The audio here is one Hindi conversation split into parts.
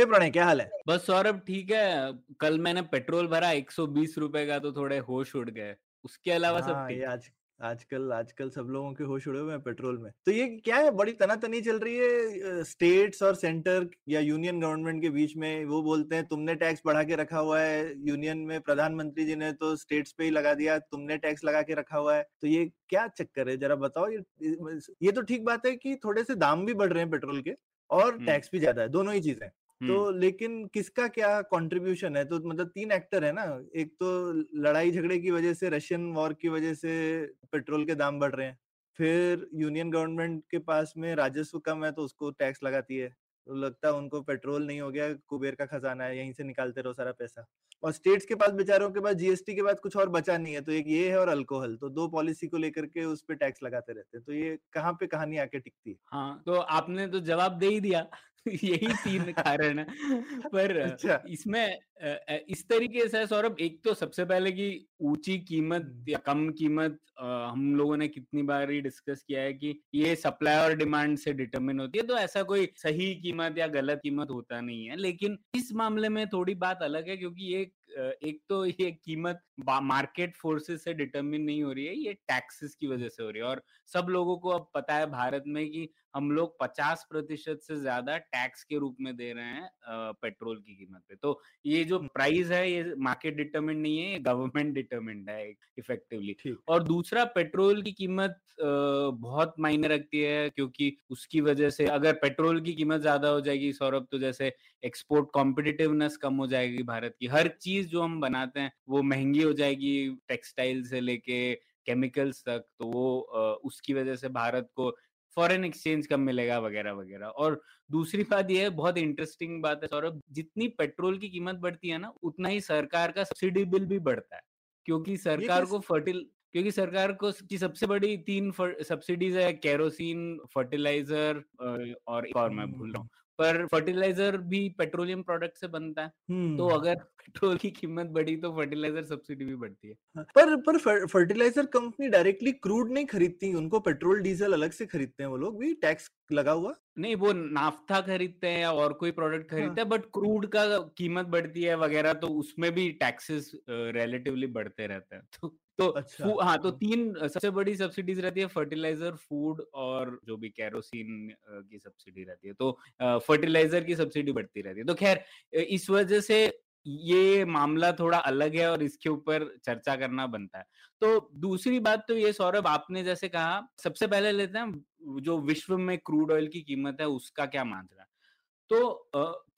हे प्रणय क्या हाल है? बस सौरभ ठीक है। कल मैंने पेट्रोल भरा 120 रुपए का तो थोड़े होश उड़ गए। उसके अलावा सब हाँ ठीक आज आजकल आजकल सब लोगों के होश उड़े हुए हैं पेट्रोल में। तो ये क्या है बड़ी तनातनी चल रही है स्टेट्स और सेंटर या यूनियन गवर्नमेंट के बीच में वो बोलते हैं तुमने टैक्स बढ़ा के रखा हुआ है यूनियन में प्रधानमंत्री जी ने तो स्टेट्स पे ही लगा दिया तुमने टैक्स लगा के रखा हुआ है। तो ये क्या चक्कर है जरा बताओ ये ये तो ठीक बात है कि थोड़े से दाम भी बढ़ रहे हैं पेट्रोल के और। टैक्स भी ज़्यादा है दोनों ही चीज़ें। तो लेकिन किसका क्या कंट्रीब्यूशन है? तो मतलब तीन एक्टर है ना। एक तो लड़ाई झगड़े की वजह से रशियन वॉर की वजह से पेट्रोल के दाम बढ़ रहे हैं। फिर यूनियन गवर्नमेंट के पास में राजस्व कम है तो उसको टैक्स लगाती है। तो लगता है उनको पेट्रोल नहीं हो गया कुबेर का खजाना है यहीं से निकालते रहो सारा पैसा। और स्टेट्स के पास बेचारों के पास जीएसटी के बाद कुछ और बचा नहीं है तो एक ये है और अल्कोहल तो दो पॉलिसी को लेकर के उस पर टैक्स लगाते रहते हैं। तो ये कहाँ पे कहानी आके टिकती है? हाँ तो आपने तो जवाब दे ही दिया। यही तीन कारण है पर अच्छा इसमें इस तरीके से सौरभ एक तो सबसे पहले कि ऊँची कीमत। या कम कीमत हम लोगों ने कितनी बार ही डिस्कस किया है कि ये सप्लाई और डिमांड से डिटरमिन होती है तो ऐसा कोई सही कीमत या गलत कीमत होता नहीं है लेकिन इस मामले में थोड़ी बात अलग है क्योंकि ये एक तो ये कीमत मार्केट फोर्सेस से डिटरमिन नहीं हो रही है ये टैक्सेस की वजह से हो रही है। और सब लोगों को अब पता है भारत में कि हम लोग 50 प्रतिशत से ज़्यादा टैक्स के रूप में दे रहे हैं पेट्रोल की कीमत पे। तो ये जो। प्राइस है ये मार्केट डिटरमिन नहीं है ये गवर्नमेंट डिटरमिन्ड है इफेक्टिवली। और दूसरा पेट्रोल की कीमत बहुत मायने रखती है क्योंकि उसकी वजह से अगर पेट्रोल की कीमत ज़्यादा हो जाएगी सौरभ तो जैसे एक्सपोर्ट कॉम्पिटिटिवनेस कम हो जाएगी भारत की। हर चीज़ जो हम बनाते हैं वो महँगी हो जाएगी टेक्सटाइल से लेके केमिकल्स तक तो वो उसकी वजह से भारत को फॉरेन एक्सचेंज कम मिलेगा वगैरह वगैरह। और दूसरी बात यह है बहुत इंटरेस्टिंग बात है सौरभ जितनी पेट्रोल की कीमत बढ़ती है ना उतना ही सरकार का सब्सिडी बिल भी बढ़ता है। क्योंकि सरकार को फर्टिल क्योंकि सरकार को की सबसे बड़ी तीन सब्सिडीज है केरोसिन फर्टिलाइज़र और एक और मैं भूल रहा हूँ। पर फर्टिलाइज़र भी पेट्रोलियम प्रोडक्ट से बनता है। तो हम्म। अगर पेट्रोल की कीमत बढ़ी तो फर्टिलाइज़र सब्सिडी भी बढ़ती है। हाँ, पर पर फर्टिलाइज़र कंपनी डायरेक्टली क्रूड नहीं खरीदती उनको पेट्रोल डीजल अलग से खरीदते हैं वो लोग भी? टैक्स लगा हुआ? नहीं वो नाफ्था खरीदते हैं या और कोई प्रोडक्ट खरीदते हैं बट क्रूड का कीमत बढ़ती है वगैरह तो उसमें भी टैक्सेस रिलेटिवली बढ़ते रहते हैं। तो तो अच्छा, हाँ तो। तीन सबसे बड़ी सब्सिडीज रहती है फर्टिलाइज़र फ़ूड और जो भी कैरोसिन की सब्सिडी रहती है। तो फर्टिलाइज़र की सब्सिडी बढ़ती रहती है। तो खैर इस वजह से ये मामला थोड़ा अलग है और इसके ऊपर चर्चा करना बनता है। तो दूसरी बात तो ये सौरभ आपने जैसे कहा सबसे पहले लेते हैं जो विश्व में क्रूड ऑयल की कीमत है उसका क्या मात्रा? तो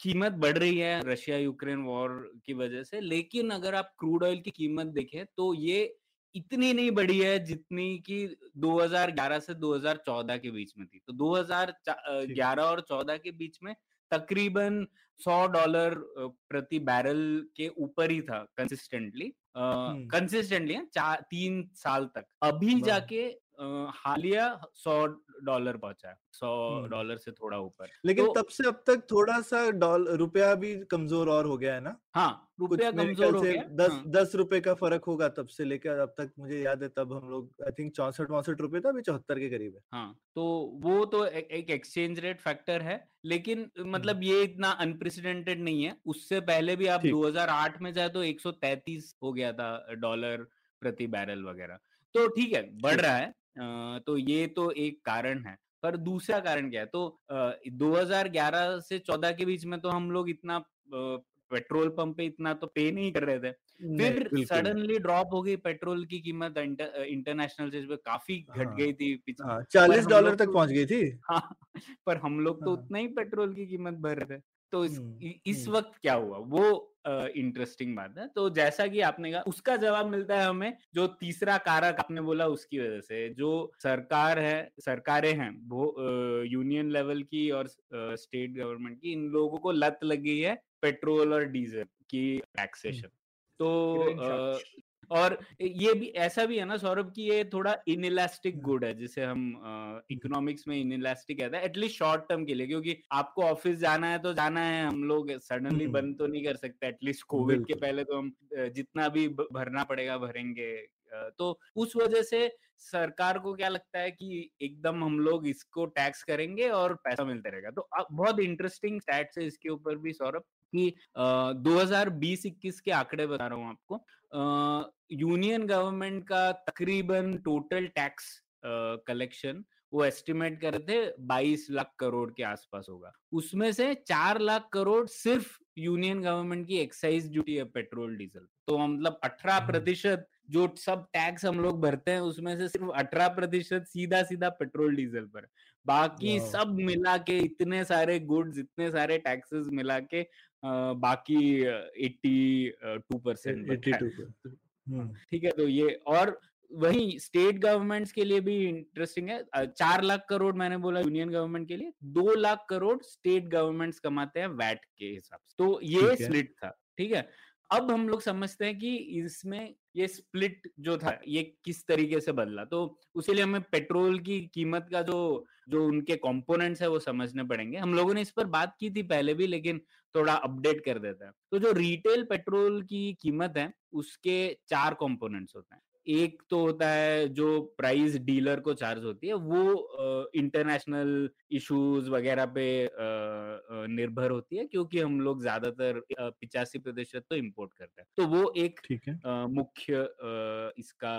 कीमत बढ़ रही है रशिया यूक्रेन वॉर की वजह से लेकिन अगर आप क्रूड ऑयल की कीमत देखें तो ये इतनी नहीं बढ़ी है जितनी कि 2011 से 2014 के बीच में थी। तो 2011 और 14 के बीच में तकरीबन 100 डॉलर प्रति बैरल के ऊपर ही था कंसिस्टेंटली। कंसिस्टेंटली चार तीन साल तक। अभी जाके हालिया सौ डॉलर पहुँचा है 100 हम्म। डॉलर से थोड़ा ऊपर। लेकिन तो तब से अब तक थोड़ा सा डॉलर रुपया भी कमज़ोर और हो गया है ना? हाँ रुपया कमज़ोर हो से गया दस हाँ, दस रुपए का फ़र्क होगा तब से लेकर अब तक मुझे याद है तब हम लोग आई थिंक चौसठ चौसठ रुपए था अभी चौहत्तर के करीब है। हाँ तो वो तो ए, एक एक्सचेंज रेट फैक्टर है लेकिन मतलब ये इतना अनप्रेसिडेंटेड नहीं है उससे पहले भी आप ठीक। 2008 में जाए तो 133 हो गया था डॉलर प्रति बैरल वगैरह। तो ठीक है बढ़ रहा है तो ये तो एक कारण है पर दूसरा कारण क्या है? तो अ, 2011 से 14 के बीच में तो हम लोग इतना पेट्रोल पंप पे इतना तो पे नहीं कर रहे थे। फिर सडनली ड्रॉप हो गई पेट्रोल की कीमत इंटरनेशनल स्टेज पे काफ़ी घट हाँ, गई थी हाँ चालीस डॉलर तक तो- पहुँच गई थी। हाँ पर हम लोग तो हाँ। उतना ही पेट्रोल की कीमत भर रहे थे। तो इस हम्म, इस हम्म। वक्त क्या हुआ? वो इंटरेस्टिंग बात है। तो जैसा कि आपने कहा उसका जवाब मिलता है हमें जो तीसरा कारक आपने बोला उसकी वजह से जो सरकार है सरकारें हैं वो यूनियन लेवल की और स्टेट गवर्नमेंट की इन लोगों को लत लगी है पेट्रोल और डीजल की टैक्सेशन तो और ये भी ऐसा भी है ना सौरभ की ये थोड़ा इनइलास्टिक गुड है जिसे हम इकोनॉमिक्स में इनइलास्टिक कहते हैं एटलीस्ट शॉर्ट टर्म के लिए क्योंकि आपको ऑफ़िस जाना है तो जाना है हम लोग सडनली बंद तो नहीं कर सकते एटलीस्ट कोविड के पहले तो हम जितना भी भरना पड़ेगा भरेंगे तो उस वजह से सरकार को क्या लगता है कि एकदम हम लोग इसको टैक्स करेंगे और पैसा मिलता रहेगा। तो बहुत इंटरेस्टिंग स्टैट्स है इसके ऊपर भी सौरभ। कि 2020-21 के आंकड़े बता रहा हूँ आपको। यूनियन गवर्नमेंट का तकरीबन टोटल टैक्स कलेक्शन वो एस्टिमेट कर रहे थे 22 लाख करोड़ के आसपास होगा। उसमें से 4 लाख करोड़ सिर्फ़ यूनियन गवर्नमेंट की एक्साइज ड्यूटी है पेट्रोल डीजल। तो मतलब 18 प्रतिशत जो सब टैक्स हम लोग भरते हैं उसमें से सिर्फ़ 18 प्रतिशत सीधा सीधा पेट्रोल डीजल पर। बाकी सब मिला के इतने सारे गुड्स इतने सारे टैक्सेस मिला के बाकी एट्टी टू परसेंट हम्म। ठीक है तो ये और वही स्टेट गवर्नमेंट्स के लिए भी इंटरेस्टिंग है। चार लाख करोड़ मैंने बोला यूनियन गवर्नमेंट के लिए दो लाख करोड़ स्टेट गवर्नमेंट्स कमाते हैं वैट के हिसाब से। तो ये स्प्लिट था ठीक है। अब हम लोग समझते हैं कि इसमें ये स्प्लिट जो था ये किस तरीके से बदला। तो उसी लिए हमें पेट्रोल की कीमत का जो जो उनके कंपोनेंट्स है वो समझने पड़ेंगे। हम लोगों ने इस पर बात की थी पहले भी लेकिन थोड़ा अपडेट कर देता है। तो जो रिटेल पेट्रोल की कीमत है उसके चार कंपोनेंट्स होते हैं। एक तो होता है जो प्राइस डीलर को चार्ज होती है वो इंटरनेशनल इश्यूज़ वगैरह पे आ, निर्भर होती है क्योंकि हम लोग ज़्यादातर पिचासी प्रतिशत तो इम्पोर्ट करते हैं। तो वो एक ठीक है। मुख्य इसका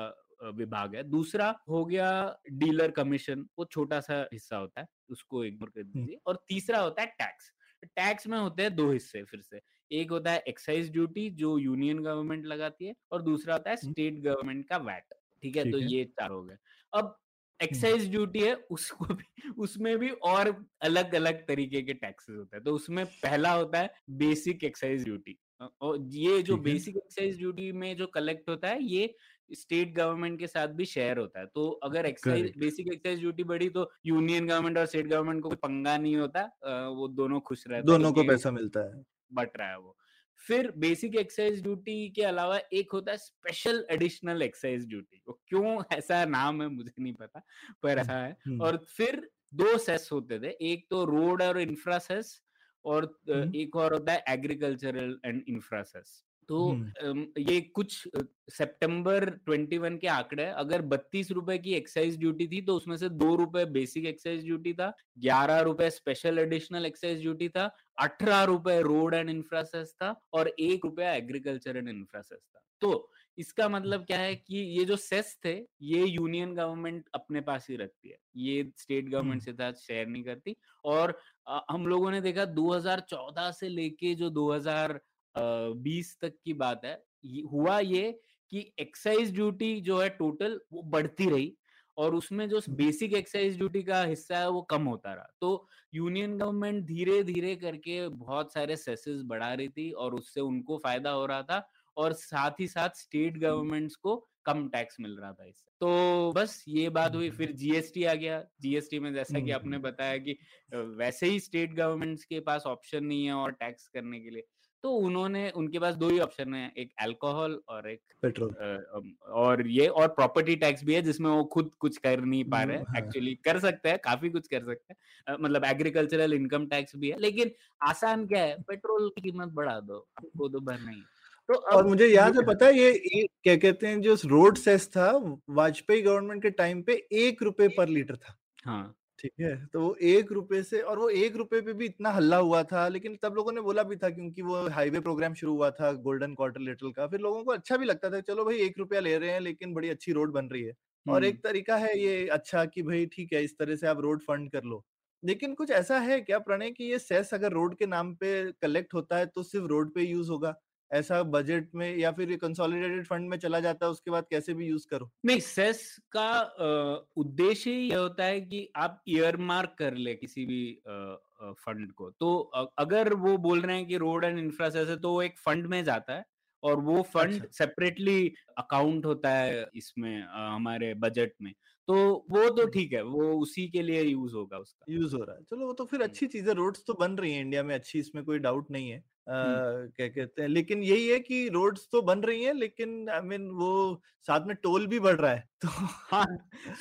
विभाग है। दूसरा हो गया डीलर कमीशन वो छोटा सा हिस्सा होता है उसको इग्नोर कर दीजिए। और तीसरा होता है टैक्स। टैक्स में होते हैं दो हिस्से फिर से। एक होता है एक्साइज ड्यूटी जो यूनियन गवर्नमेंट लगाती है और दूसरा होता है स्टेट गवर्नमेंट का वैट ठीक है? तो ये चार हो गए। अब एक्साइज ड्यूटी है उसको भी उसमें भी और अलग अलग तरीके के टैक्सेस होते हैं। तो उसमें पहला होता है बेसिक एक्साइज ड्यूटी और ये जो बेसिक एक्साइज ड्यूटी में जो कलेक्ट होता है ये स्टेट गवर्नमेंट के साथ भी शेयर होता है। तो अगर एक्साइज बेसिक एक्साइज ड्यूटी बढ़ी तो यूनियन गवर्नमेंट और स्टेट गवर्नमेंट को कोई पंगा नहीं होता वो दोनों खुश रहते दोनों को पैसा मिलता है। बट रहा है वो। फिर बेसिक एक्साइज ड्यूटी के अलावा एक होता है स्पेशल एडिशनल एक्साइज ड्यूटी। वो क्यों ऐसा नाम है मुझे नहीं पता पर ऐसा है। हम्म। और फिर दो सेस होते थे एक तो रोड और इंफ्रा सेस और हम्म। एक और होता है एग्रीकल्चरल एंड इंफ्रा सेस तो ये कुछ सितंबर 21 के आंकड़े अगर बत्तीस रुपए की एक्साइज ड्यूटी थी तो उसमें से दो रुपए बेसिक एक्साइज ड्यूटी था ग्यारह रुपए स्पेशल एडिशनल एक्साइज ड्यूटी था अठारह रुपए रोड एंड इंफ्रासेस था और एक रुपया एग्रीकल्चर एंड इंफ्रासेस था। तो इसका मतलब क्या है कि ये जो सेस थे ये यूनियन गवर्नमेंट अपने पास ही रखती है। ये स्टेट गवर्नमेंट से साथ शेयर नहीं करती। और हम लोगों ने देखा 2014 से लेके जो 2000 बीस तक की बात है। हुआ ये कि एक्साइज ड्यूटी जो है टोटल वो बढ़ती रही और उसमें जो बेसिक एक्साइज ड्यूटी का हिस्सा है वो कम होता रहा। तो यूनियन गवर्नमेंट धीरे धीरे करके बहुत सारे सेसेस बढ़ा रही थी और उससे उनको फ़ायदा हो रहा था और साथ ही साथ स्टेट गवर्नमेंट्स को कम टैक्स मिल रहा था इससे। तो बस ये बात हुई फिर जीएसटी आ गया। जीएसटी में जैसा कि आपने बताया कि वैसे ही स्टेट गवर्नमेंट्स के पास ऑप्शन नहीं है और टैक्स करने के लिए। तो उन्होंने उनके पास दो ही ऑप्शन है एक अल्कोहल और एक पेट्रोल और ये और प्रॉपर्टी टैक्स भी है जिसमें वो खुद कुछ कर नहीं पा रहे एक्चुअली हाँ। कर सकते हैं काफ़ी कुछ कर सकते हैं मतलब एग्रीकल्चरल इनकम टैक्स भी है लेकिन आसान क्या है पेट्रोल की कीमत बढ़ा दो आपको तो भरना ही तो और मुझे याद है पता है ये, ये क्या कहते हैं जो रोड सेस था वाजपेयी गवर्नमेंट के टाइम पे एक रुपए पर लीटर था। हाँ। ठीक है तो वो एक रुपए से और वो एक रुपए पे भी इतना हल्ला हुआ था लेकिन तब लोगों ने बोला भी था क्योंकि वो हाईवे प्रोग्राम शुरू हुआ था गोल्डन क्वार्टर लिटल का फिर लोगों को अच्छा भी लगता था चलो भाई एक रुपया ले रहे हैं लेकिन बड़ी अच्छी रोड बन रही है। और एक तरीका है ये अच्छा कि भाई ठीक है इस तरह से आप रोड फंड कर लो लेकिन कुछ ऐसा है क्या प्रणय कि ये सेस अगर रोड के नाम पे कलेक्ट होता है तो सिर्फ़ रोड पे यूज़ होगा? ऐसा बजट में या फिर कंसोलिडेटेड फंड में चला जाता है उसके बाद कैसे भी यूज़ करो? नहीं सेस का उद्देश्य ही यह होता है कि आप ईयर मार्क कर ले किसी भी फंड को। तो अगर वो बोल रहे हैं कि रोड एंड इंफ्रास्ट्रक्चर तो वो एक फंड में जाता है और वो फंड अच्छा। सेपरेटली अकाउंट होता है इसमें हमारे बजट में। तो वो तो ठीक है वो उसी के लिए यूज़ होगा उसका। यूज़ हो रहा है। चलो वो तो फिर अच्छी चीज़ है रोड्स तो बन रही है इंडिया में अच्छी इसमें कोई डाउट नहीं है। क्या कहते हैं लेकिन यही है कि रोड्स तो बन रही हैं लेकिन आई I मीन mean, वो साथ में टोल भी बढ़ रहा है तो हाँ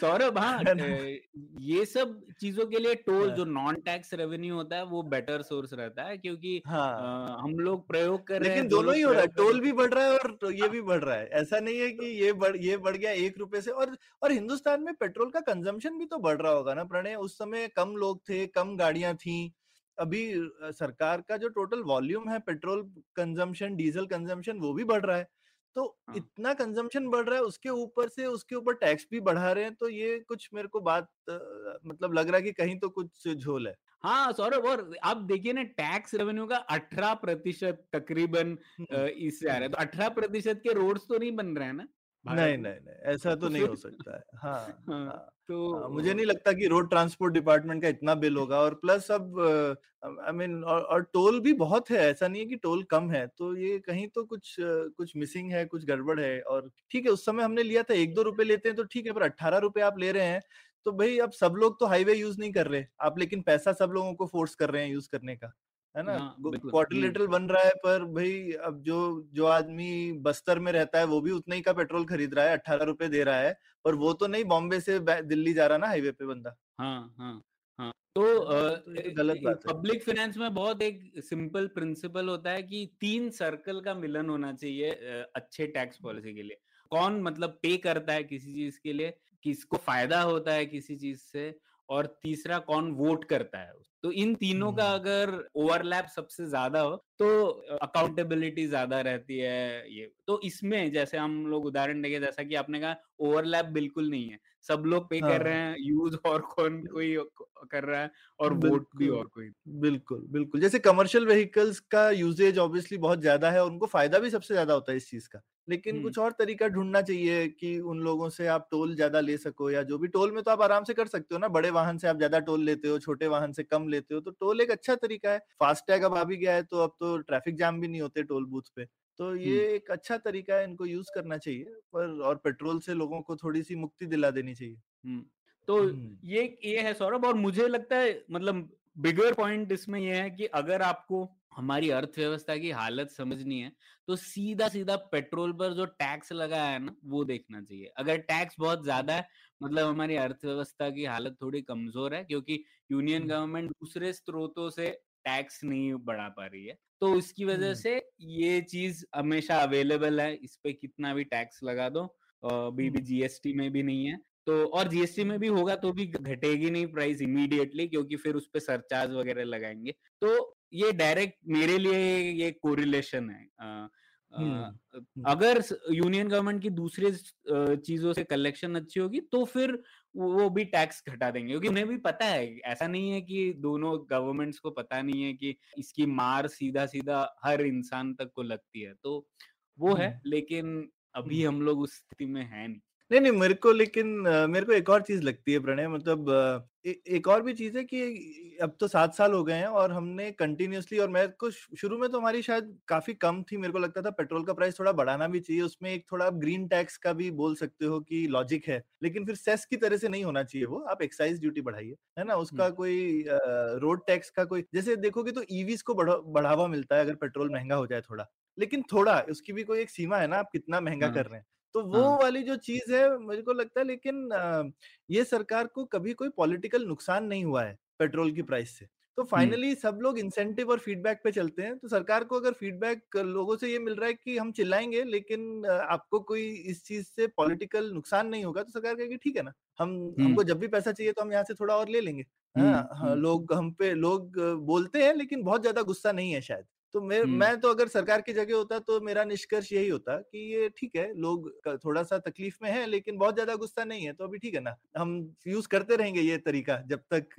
सौरभ हाँ ये सब चीज़ों के लिए टोल हाँ। जो नॉन टैक्स रेवेन्यू होता है वो बेटर सोर्स रहता है क्योंकि हाँ आ, हम लोग प्रयोग कर रहे हैं लेकिन दोनों ही हो रहा है टोल भी बढ़ रहा है और तो ये हाँ। भी बढ़ रहा है ऐसा नहीं है कि ये बढ़ ये बढ़ गया एक रुपए से और और हिंदुस्तान में पेट्रोल का कंजम्पशन भी तो बढ़ रहा होगा ना प्रणय उस समय कम लोग थे कम गाड़ियाँ थी अभी सरकार का जो टोटल वॉल्यूम है पेट्रोल कंजम्पशन डीजल कंजम्पशन वो भी बढ़ रहा है। तो हाँ. इतना कंजम्पशन बढ़ रहा है उसके ऊपर से उसके ऊपर टैक्स भी बढ़ा रहे हैं तो ये कुछ मेरे को बात मतलब लग रहा है कि कहीं तो कुछ झोल है। हाँ सौरभ और आप देखिए ना टैक्स रेवेन्यू का अठारह प्रतिशत तकरीबन इससे आ रहा है। तो अठारह प्रतिशत के रोड्स तो नहीं बन रहे हैं ना? नहीं नहीं नहीं ऐसा तो नहीं हो सकता है। हाँ, हाँ, हाँ तो हाँ, मुझे नहीं लगता कि रोड ट्रांसपोर्ट डिपार्टमेंट का इतना बिल होगा और प्लस अब आई मीन और, और टोल भी बहुत है ऐसा नहीं है कि टोल कम है तो ये कहीं तो कुछ कुछ मिसिंग है कुछ गड़बड़ है और ठीक है उस समय हमने लिया था एक दो रुपए लेते हैं तो ठीक है पर अट्ठारह रुपए आप ले रहे हैं तो भाई अब सब लोग तो हाईवे यूज़ नहीं कर रहे आप लेकिन पैसा सब लोगों को फोर्स कर रहे हैं यूज़ करने का। है ना? क्वाड्रिलेटरल बन रहा है पर भाई अब जो जो आदमी बस्तर में रहता है वो भी उतना ही का पेट्रोल खरीद रहा है अट्ठारह रुपए दे रहा है और वो तो नहीं बॉम्बे से दिल्ली जा रहा ना हाईवे पे बंदा। हाँ हाँ हाँ। तो, तो, तो गलत बात है। पब्लिक फाइनेंस में बहुत एक सिंपल प्रिंसिपल होता है कि तीन सर्कल का मिलन होना चाहिए अच्छे टैक्स पॉलिसी के लिए। कौन मतलब पे करता है किसी चीज़ के लिए किसको फ़ायदा होता है किसी चीज़ से और तीसरा कौन वोट करता है? तो इन तीनों का अगर ओवरलैप सबसे ज़्यादा हो तो अकाउंटेबिलिटी ज़्यादा रहती है ये। तो इसमें जैसे हम लोग उदाहरण देंगे जैसा कि आपने कहा ओवरलैप बिल्कुल नहीं है। सब लोग पे हाँ। कर रहे हैं। यूज़ और कौन कोई कर रहा है और वोट भी और कोई बिल्कुल बिल्कुल। जैसे कमर्शियल व्हीकल्स का यूजेज ऑब्वियसली बहुत ज़्यादा है और उनको फ़ायदा भी सबसे ज़्यादा होता है इस चीज़ का। लेकिन कुछ और तरीका ढूंढना चाहिए कि उन लोगों से आप टोल ज़्यादा ले सको या जो भी टोल में तो आप आराम से कर सकते हो ना बड़े वाहन से आप ज़्यादा टोल लेते हो छोटे वाहन से कम लेते हो तो टोल एक अच्छा तरीका है। फास्टैग अब आ भी गया है तो अब तो ट्रैफ़िक जाम भी नहीं होते टोल बूथ पे। तो ये एक अच्छा तरीका है इनको यूज़ करना चाहिए पर और पेट्रोल से लोगों को थोड़ी सी मुक्ति दिला देनी चाहिए। तो ये ये है सौरभ और मुझे लगता है मतलब बिगर पॉइंट इसमें ये है कि अगर आपको हमारी अर्थव्यवस्था की हालत समझनी है तो सीधा सीधा पेट्रोल पर जो टैक्स लगा है ना वो देखना चाहिए। अगर टैक्स बहुत ज़्यादा है मतलब हमारी अर्थव्यवस्था की हालत थोड़ी कमज़ोर है क्योंकि यूनियन गवर्नमेंट दूसरे स्रोतों से टैक्स नहीं बढ़ा पा रही है तो इसकी वजह से ये चीज़ हमेशा अवेलेबल है इस पे कितना भी टैक्स लगा दो अभी भी जीएसटी में भी नहीं है। तो और जीएसटी में भी होगा तो भी घटेगी नहीं प्राइस इमीडिएटली क्योंकि फिर उस पर सरचार्ज वगैरह लगाएँगे। तो ये डायरेक्ट मेरे लिए ये कोरिलेशन है। आ, अगर यूनियन गवर्नमेंट की दूसरे चीज़ों से कलेक्शन अच्छी होगी तो फिर वो भी टैक्स घटा देंगे क्योंकि उन्हें भी पता है ऐसा नहीं है कि दोनों गवर्नमेंट्स को पता नहीं है कि इसकी मार सीधा सीधा हर इंसान तक को लगती है तो वो है लेकिन अभी हम लोग उस स्थिति में है नहीं। नहीं नहीं मेरे को लेकिन मेरे को एक और चीज़ लगती है प्रणय मतलब ए, एक और भी चीज़ है कि अब तो सात साल हो गए हैं और हमने कंटिन्यूसली और मैं कुछ शुरू में तो हमारी शायद काफ़ी कम थी मेरे को लगता था पेट्रोल का प्राइस थोड़ा बढ़ाना भी चाहिए उसमें एक थोड़ा आप ग्रीन टैक्स का भी बोल सकते हो कि लॉजिक है लेकिन फिर सेस की तरह से नहीं होना चाहिए वो आप एक्साइज ड्यूटी बढ़ाइए है ना? उसका कोई रोड टैक्स का कोई जैसे देखोगे तो ईवीज को बढ़ावा मिलता है अगर पेट्रोल महँगा हो जाए थोड़ा लेकिन थोड़ा उसकी भी कोई एक सीमा है ना आप कितना महँगा हाँ। कर रहे हैं। तो वो हाँ। वाली जो चीज़ है मुझे को लगता है लेकिन ये सरकार को कभी कोई पॉलिटिकल नुकसान नहीं हुआ है पेट्रोल की प्राइस से। तो फाइनली सब लोग इंसेंटिव और फीडबैक पे चलते हैं तो सरकार को अगर फीडबैक लोगों से ये मिल रहा है कि हम चिल्लाएँगे लेकिन आपको कोई इस चीज़ से पॉलिटिकल नुकसान नहीं होगा तो सरकार कहेगी ठीक है ना हम हमको जब भी पैसा चाहिए तो हम यहाँ से थोड़ा और ले लेंगे। हाँ, हाँ। लोग हम पे लोग बोलते हैं लेकिन बहुत ज़्यादा गुस्सा नहीं है शायद। तो मैं मैं तो अगर सरकार की जगह होता तो मेरा निष्कर्ष यही होता कि ये ठीक है लोग थोड़ा सा तकलीफ़ में है लेकिन बहुत ज़्यादा गुस्सा नहीं है तो अभी ठीक है ना हम यूज़ करते रहेंगे ये तरीका जब तक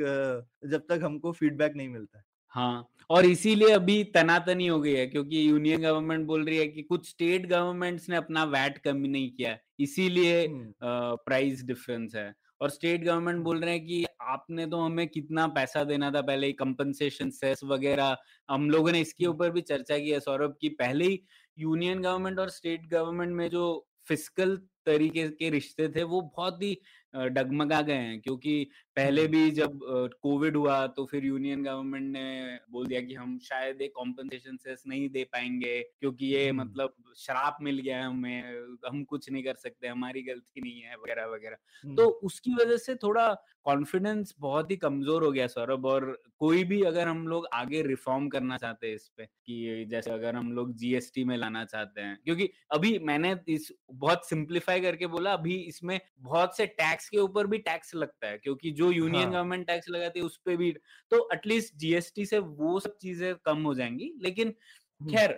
जब तक हमको फीडबैक नहीं मिलता है। हाँ और इसीलिए अभी तनातनी हो गई है क्योंकि यूनियन गवर्नमेंट बोल रही है कि कुछ स्टेट गवर्नमेंट्स ने अपना वैट कम नहीं किया इसीलिए प्राइस डिफरेंस है। और स्टेट गवर्नमेंट बोल रहे हैं कि आपने तो हमें कितना पैसा देना था पहले ही कंपनसेशन सेस वगैरह। हम लोगों ने इसके ऊपर भी चर्चा की है, सौरभ, की पहले ही यूनियन गवर्नमेंट और स्टेट गवर्नमेंट में जो फ़िज़िकल तरीके के रिश्ते थे, वो बहुत ही डगमगा गए हैं। क्योंकि पहले भी जब कोविड हुआ तो फिर यूनियन गवर्नमेंट ने बोल दिया कि हम शायद एक कॉम्पनसेशन सेस नहीं दे पाएँगे क्योंकि ये मतलब श्राप मिल गया है हमें हम कुछ नहीं कर सकते हमारी गलती नहीं है वगैरह वगैरह। तो उसकी वजह से थोड़ा कॉन्फिडेंस बहुत ही कमज़ोर हो गया सौरभ और कोई भी अगर हम लोग आगे रिफॉर्म करना चाहते हैं इस पे कि जैसे अगर हम लोग जीएसटी में लाना चाहते हैं क्योंकि अभी मैंने इस बहुत सिंप्लीफाई करके बोला अभी इसमें बहुत से टैक्स के ऊपर भी टैक्स लगता है क्योंकि जो यूनियन गवर्नमेंट टैक्स लगाती है उस पर भी तो एटलीस्ट जीएसटी से वो सब चीज़ें कम हो जाएँगी। लेकिन खैर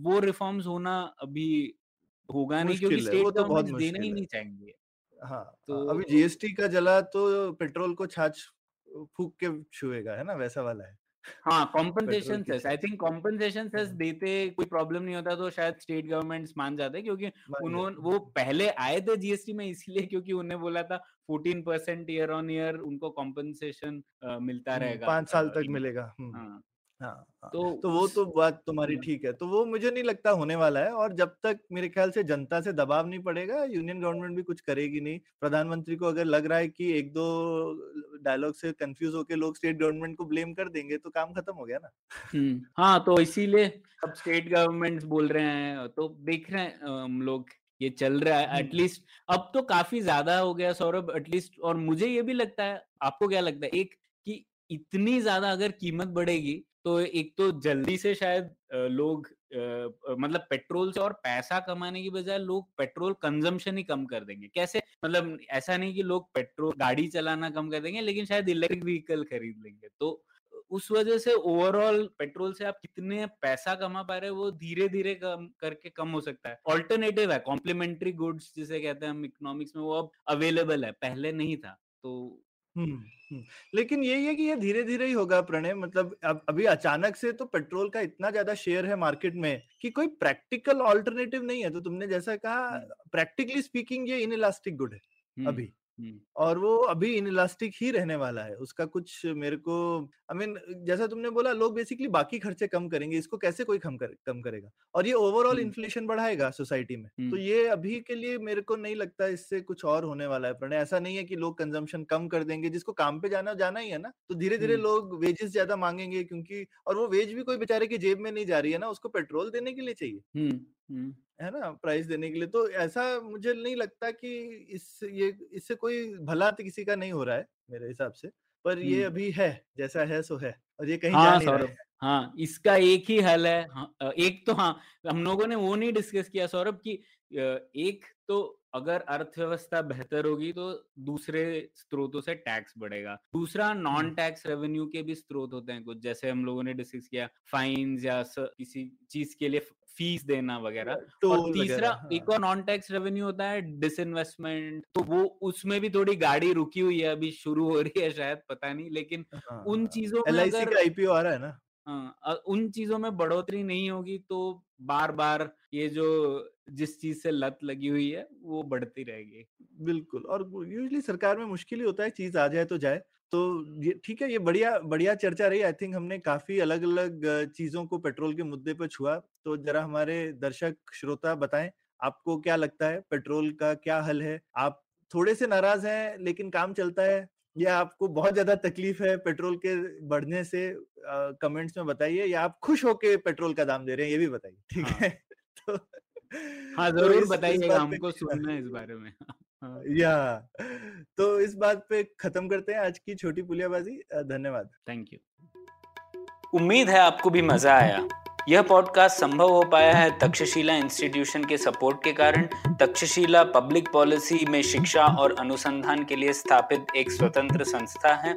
वो रिफॉर्म्स होना अभी होगा नहीं क्योंकि स्टेट तो बहुत देना ही नहीं चाहेंगे। हाँ तो अभी जीएसटी का जला तो पेट्रोल को छाछ फूक के छुएगा है ना? वैसा वाला है। हाँ compensation cess I think compensation cess देते कोई प्रॉब्लम नहीं होता तो शायद स्टेट गवर्नमेंट मान जाते क्योंकि उन्होंने वो पहले आए थे जीएसटी में इसलिए क्योंकि उन्हें बोला था 14 परसेंट ईयर ऑन ईयर उनको कॉम्पनसेशन मिलता रहेगा पाँच साल तक मिलेगा हाँ। हाँ, हाँ तो तो वो तो बात तुम्हारी ठीक है तो वो मुझे नहीं लगता होने वाला है और जब तक मेरे ख्याल से जनता से दबाव नहीं पड़ेगा यूनियन गवर्नमेंट भी कुछ करेगी नहीं। प्रधानमंत्री को अगर लग रहा है कि एक दो डायलॉग से कंफ्यूज होकर लोग स्टेट गवर्नमेंट को ब्लेम कर देंगे तो काम खत्म हो गया ना। हाँ तो इसीलिए अब स्टेट गवर्नमेंट बोल रहे हैं तो देख रहे हैं हम लोग ये चल रहा है। एटलीस्ट अब तो काफ़ी ज़्यादा हो गया सौरभ एटलीस्ट और मुझे ये भी लगता है आपको क्या लगता है एक कि इतनी ज़्यादा अगर कीमत बढ़ेगी तो एक तो जल्दी से शायद लोग मतलब पेट्रोल से और पैसा कमाने की बजाय लोग पेट्रोल कंजम्पशन ही कम कर देंगे। कैसे? मतलब ऐसा नहीं कि लोग पेट्रोल, गाड़ी चलाना कम कर देंगे, लेकिन शायद इलेक्ट्रिक व्हीकल खरीद लेंगे। तो उस वजह से ओवरऑल पेट्रोल से आप कितने पैसा कमा पा रहे वो धीरे धीरे कम करके कम हो सकता है। ऑल्टरनेटिव है, कॉम्प्लीमेंट्री गुड्स जिसे कहते हैं हम इकोनॉमिक्स में, वो अब अवेलेबल है, पहले नहीं था। तो लेकिन यही है कि ये धीरे-धीरे ही होगा प्रणय मतलब अब अभी अचानक से तो पेट्रोल का इतना ज़्यादा शेयर है मार्केट में कि कोई प्रैक्टिकल ऑल्टरनेटिव नहीं है। तो तुमने जैसा कहा प्रैक्टिकली स्पीकिंग ये इनइलास्टिक गुड है अभी। और वो अभी इनइलास्टिक ही रहने वाला है उसका कुछ मेरे को आई I मीन mean, जैसा तुमने बोला लोग बेसिकली बाकी खर्चे कम करेंगे इसको कैसे कोई कम कर, कम करेगा? और ये ओवरऑल इन्फ्लेशन बढ़ाएगा सोसाइटी में। तो ये अभी के लिए मेरे को नहीं लगता इससे कुछ और होने वाला है प्रणय। ऐसा नहीं है कि लोग कंजम्पशन कम कर देंगे जिसको काम पे जाना जाना ही है ना। तो धीरे धीरे लोग वेजेस ज़्यादा मांगेंगे क्योंकि और वो वेज भी कोई बेचारे की जेब में नहीं जा रही है ना उसको पेट्रोल देने के लिए चाहिए। है ना प्राइस देने के लिए। तो ऐसा मुझे नहीं लगता कि इस ये इससे कोई भला तो किसी का नहीं हो रहा है मेरे हिसाब से। पर ये अभी है जैसा है सो है और ये कहीं हाँ, जा नहीं रहा हाँ। इसका एक ही हल है। हाँ, एक तो हाँ हम लोगों ने वो नहीं डिस्कस किया सौरभ की एक तो अगर अर्थव्यवस्था बेहतर होगी तो दूसरे स्रोतों से टैक्स बढ़ेगा। दूसरा नॉन टैक्स रेवेन्यू के भी स्रोत होते हैं कुछ जैसे हम लोगों ने डिस्कस किया फाइन्स या किसी चीज़ के लिए फ़ीस देना वगैरह तो और तीसरा हाँ. एक और नॉन टैक्स रेवेन्यू होता है डिसइन्वेस्टमेंट तो वो उसमें भी थोड़ी गाड़ी रुकी हुई है अभी शुरू हो रही है शायद पता नहीं लेकिन हाँ, उन। चीज़ों में अगर आईपीओ आ रहा है ना हाँ उन चीज़ों में बढ़ोतरी नहीं होगी तो बार बार ये जो जिस चीज़ से लत लगी हुई है वो बढ़ती रहेगी बिल्कुल और यूजली सरकार में मुश्किल ही होता है चीज़ आ जाए तो जाए तो ये ठीक है ये बढ़िया बढ़िया चर्चा रही। आई थिंक हमने काफ़ी अलग अलग चीज़ों को पेट्रोल के मुद्दे पर छुआ। तो जरा हमारे दर्शक श्रोता बताएँ आपको क्या लगता है? पेट्रोल का क्या हल है? आप थोड़े से नाराज़ हैं लेकिन काम चलता है या आपको बहुत ज़्यादा तकलीफ़ है पेट्रोल के बढ़ने से? आ, कमेंट्स में बताइए या आप खुश होके पेट्रोल का दाम दे रहे हैं ये भी बताइए ठीक हाँ. है? तो हाँ ज़रूर तो बताइएगा हमको सुनना है इस बारे में। या तो इस बात पे खत्म करते हैं आज की छोटी पुलियाबाजी। धन्यवाद। थैंक यू उम्मीद है आपको भी मज़ा आया। यह पॉडकास्ट संभव हो पाया है तक्षशिला इंस्टीट्यूशन के सपोर्ट के कारण। तक्षशिला पब्लिक पॉलिसी में शिक्षा और अनुसंधान के लिए स्थापित एक स्वतंत्र संस्था है।